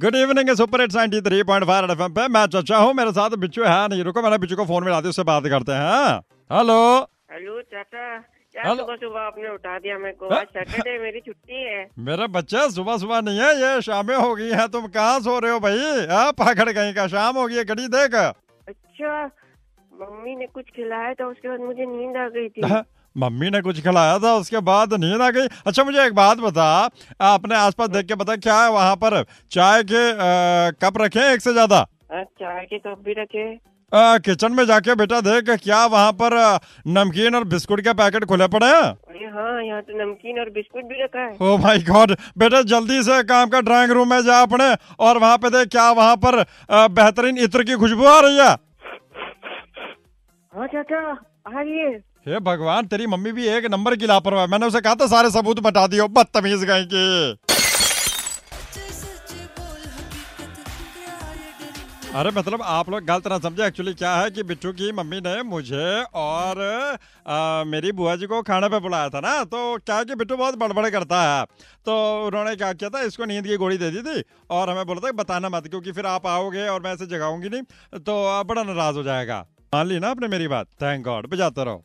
Good evening super eight ninety three point five F M पे। मैं चचा हूँ। मेरे साथ बिच्छू है नहीं। रुको मैंने बिच्छू को फ़ोन मिला दिया उससे बात करते हैं। हेलो हेलो चाचा। सुबह सुबह आपने उठा दिया मेरे को? हाँ? आज सैटरडे मेरी छुट्टी है। मेरे बच्चे सुबह सुबह नहीं है। ये शामें हो गई हैं। तुम कहाँ सो रहे हो भाई? हाँ पाखड़ कहीं का शाम हो गई है। घड़ी देख। अच्छा मम्मी ने कुछ खिलाया था उसके बाद मुझे नींद आ गई थी। हाँ, मम्मी ने कुछ खिलाया था उसके बाद नींद आ गई। अच्छा मुझे एक बात बता अपने आसपास देख के बता क्या है वहाँ पर चाय के अ, कप रखे हैं एक से ज़्यादा? चाय के कप भी रखे किचन में जाके बेटा देख क्या वहाँ पर नमकीन और बिस्कुट के पैकेट खुले पड़े हैं? हाँ यहाँ तो नमकीन और बिस्कुट भी रखा है। ओ माय गॉड बेटा जल्दी से काम का ड्राइंग रूम में जा अपने और वहाँ पे देख क्या वहाँ पर बेहतरीन इत्र की खुशबू आ रही है। हाँ चाचा आ रही है। हे भगवान तेरी मम्मी भी एक नंबर की लापरवाह। मैंने उसे कहा था सारे सबूत बता दियो बदतमीज गई की। अरे मतलब आप लोग गलत ना समझे एक्चुअली क्या है कि बिट्टू की मम्मी ने मुझे और अ, मेरी बुआ जी को खाने पे बुलाया था ना तो क्या है कि बिट्टू बहुत बड़बड़ करता है। तो उन्होंने क्या किया था इसको नींद की गोली दे दी थी और हमें बोला था बताना मत क्योंकि फिर आप आओगे और मैं ऐसे जगाऊँगी नहीं तो बड़ा नाराज़ हो जाएगा। मान ली ना आपने मेरी बात? थैंक गॉड बजाते रहो।